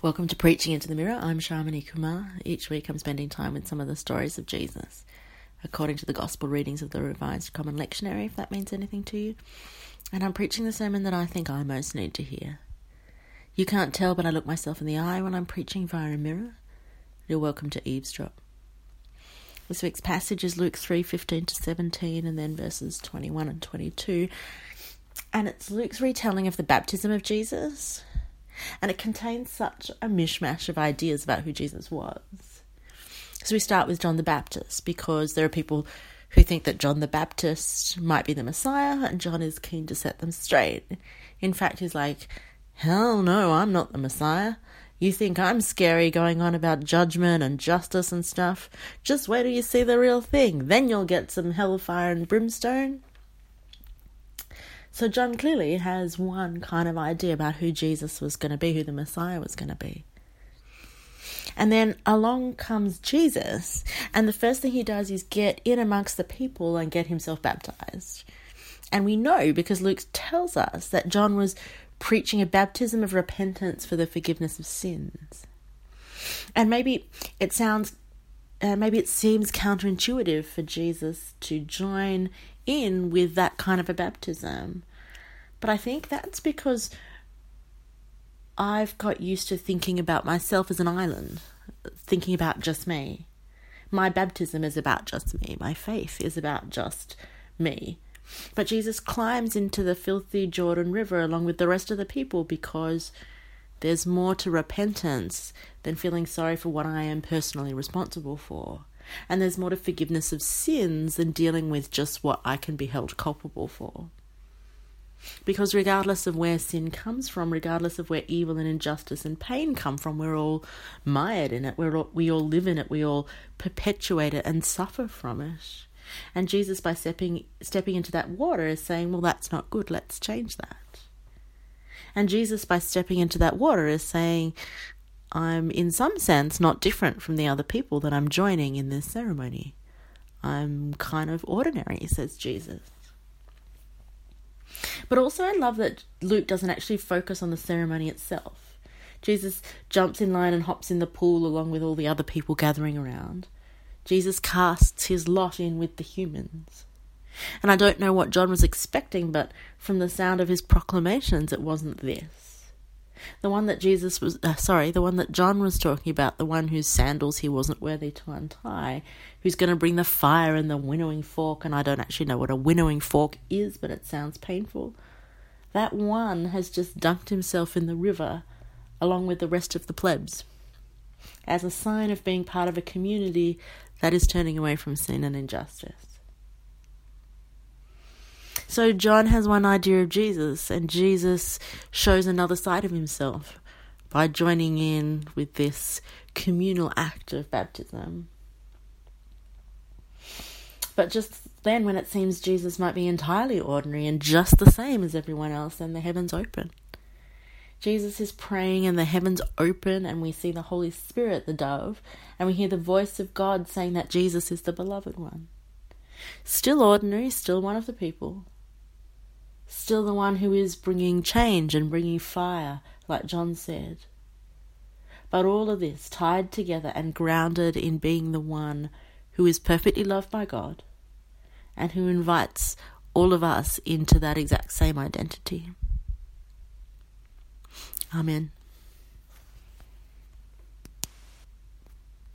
Welcome to Preaching into the Mirror. I'm Sharmini Kumar. Each week I'm spending time with some of the stories of Jesus, according to the Gospel readings of the Revised Common Lectionary, if that means anything to you. And I'm preaching the sermon that I think I most need to hear. You can't tell, but I look myself in the eye when I'm preaching via a mirror. You're welcome to eavesdrop. This week's passage is Luke 3 15 to 17, and then verses 21 and 22. And it's Luke's retelling of the baptism of Jesus and it contains such a mishmash of ideas about who Jesus was. So we start with John the Baptist because there are people who think that John the Baptist might be the Messiah, and John is keen to set them straight. In fact, he's like, Hell no, I'm not the Messiah. You think I'm scary going on about judgment and justice and stuff? Just wait till you see the real thing. Then you'll get some hellfire and brimstone. So John clearly has one kind of idea about who Jesus was going to be, who the Messiah was going to be. And then along comes Jesus, and the first thing he does is get in amongst the people and get himself baptized. And we know because Luke tells us that John was preaching a baptism of repentance for the forgiveness of sins. And maybe it sounds, uh, maybe it seems counterintuitive for Jesus to join in with that kind of a baptism. But I think that's because I've got used to thinking about myself as an island, thinking about just me. My baptism is about just me. My faith is about just me. But Jesus climbs into the filthy Jordan River along with the rest of the people because there's more to repentance than feeling sorry for what I am personally responsible for. And there's more to forgiveness of sins than dealing with just what I can be held culpable for. Because regardless of where sin comes from, regardless of where evil and injustice and pain come from, we're all mired in it. We're all, we all live in it. We all perpetuate it and suffer from it. And Jesus, by stepping stepping into that water, is saying, "Well, that's not good. Let's change that." And Jesus, by stepping into that water, is saying, "I'm in some sense not different from the other people that I'm joining in this ceremony. I'm kind of ordinary," says Jesus. But also, I love that Luke doesn't actually focus on the ceremony itself. Jesus jumps in line and hops in the pool along with all the other people gathering around. Jesus casts his lot in with the humans. And I don't know what John was expecting, but from the sound of his proclamations, it wasn't this. The one that Jesus was, uh, sorry, the one that John was talking about, the one whose sandals he wasn't worthy to untie, who's going to bring the fire and the winnowing fork. And I don't actually know what a winnowing fork is, but it sounds painful. That one has just dunked himself in the river along with the rest of the plebs as a sign of being part of a community that is turning away from sin and injustice. So John has one idea of Jesus, and Jesus shows another side of himself by joining in with this communal act of baptism. But just then, when it seems Jesus might be entirely ordinary and just the same as everyone else, then the heavens open. Jesus is praying, and the heavens open, and we see the Holy Spirit, the dove, and we hear the voice of God saying that Jesus is the beloved one. Still ordinary, still one of the people, still the one who is bringing change and bringing fire, like John said. But all of this tied together and grounded in being the one who is perfectly loved by God and who invites all of us into that exact same identity. Amen.